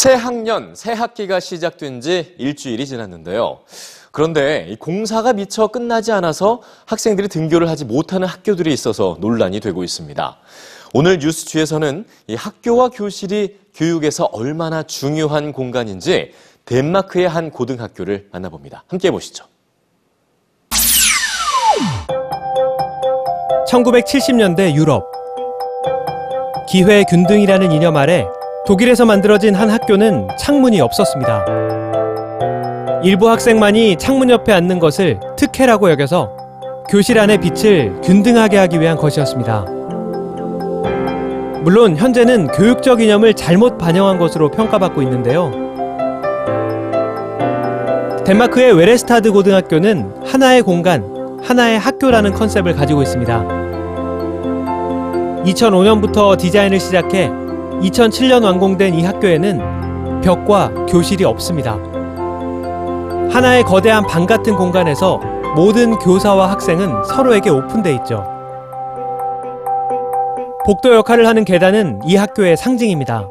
새 학년, 새 학기가 시작된 지 일주일이 지났는데요. 그런데 이 공사가 미처 끝나지 않아서 학생들이 등교를 하지 못하는 학교들이 있어서 논란이 되고 있습니다. 오늘 뉴스 취에서는 이 학교와 교실이 교육에서 얼마나 중요한 공간인지 덴마크의 한 고등학교를 만나봅니다. 함께 보시죠. 1970년대 유럽 기회 균등이라는 이념 아래 독일에서 만들어진 한 학교는 창문이 없었습니다. 일부 학생만이 창문 옆에 앉는 것을 특혜라고 여겨서 교실 안의 빛을 균등하게 하기 위한 것이었습니다. 물론 현재는 교육적 이념을 잘못 반영한 것으로 평가받고 있는데요. 덴마크의 외레스타드 고등학교는 하나의 공간, 하나의 학교라는 컨셉을 가지고 있습니다. 2005년부터 디자인을 시작해 2007년 완공된 이 학교에는 벽과 교실이 없습니다. 하나의 거대한 방 같은 공간에서 모든 교사와 학생은 서로에게 오픈돼 있죠. 복도 역할을 하는 계단은 이 학교의 상징입니다.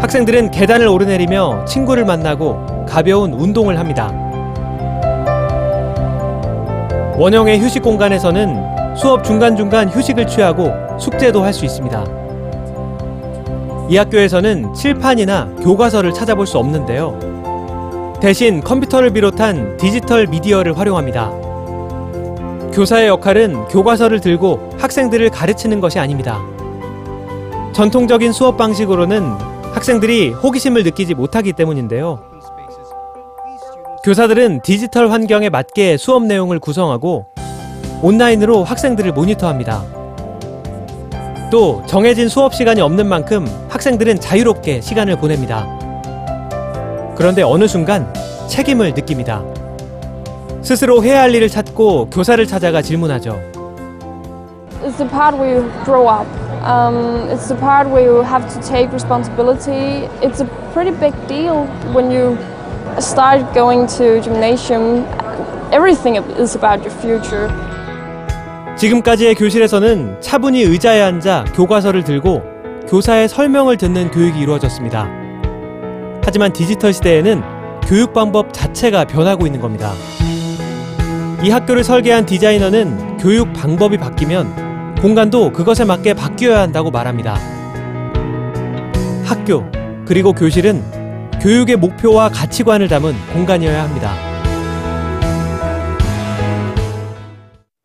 학생들은 계단을 오르내리며 친구를 만나고 가벼운 운동을 합니다. 원형의 휴식 공간에서는 수업 중간중간 휴식을 취하고 숙제도 할 수 있습니다. 이 학교에서는 칠판이나 교과서를 찾아볼 수 없는데요. 대신 컴퓨터를 비롯한 디지털 미디어를 활용합니다. 교사의 역할은 교과서를 들고 학생들을 가르치는 것이 아닙니다. 전통적인 수업 방식으로는 학생들이 호기심을 느끼지 못하기 때문인데요. 교사들은 디지털 환경에 맞게 수업 내용을 구성하고 온라인으로 학생들을 모니터합니다. 또 정해진 수업 시간이 없는 만큼 학생들은 자유롭게 시간을 보냅니다. 그런데 어느 순간 책임을 느낍니다. 스스로 해야 할 일을 찾고 교사를 찾아가 질문하죠. It's the part where you grow up. Um, it's the part where you have to take responsibility. It's a pretty big deal when you start going to gymnasium. Everything is about your future. 지금까지의 교실에서는 차분히 의자에 앉아 교과서를 들고 교사의 설명을 듣는 교육이 이루어졌습니다. 하지만 디지털 시대에는 교육 방법 자체가 변하고 있는 겁니다. 이 학교를 설계한 디자이너는 교육 방법이 바뀌면 공간도 그것에 맞게 바뀌어야 한다고 말합니다. 학교, 그리고 교실은 교육의 목표와 가치관을 담은 공간이어야 합니다.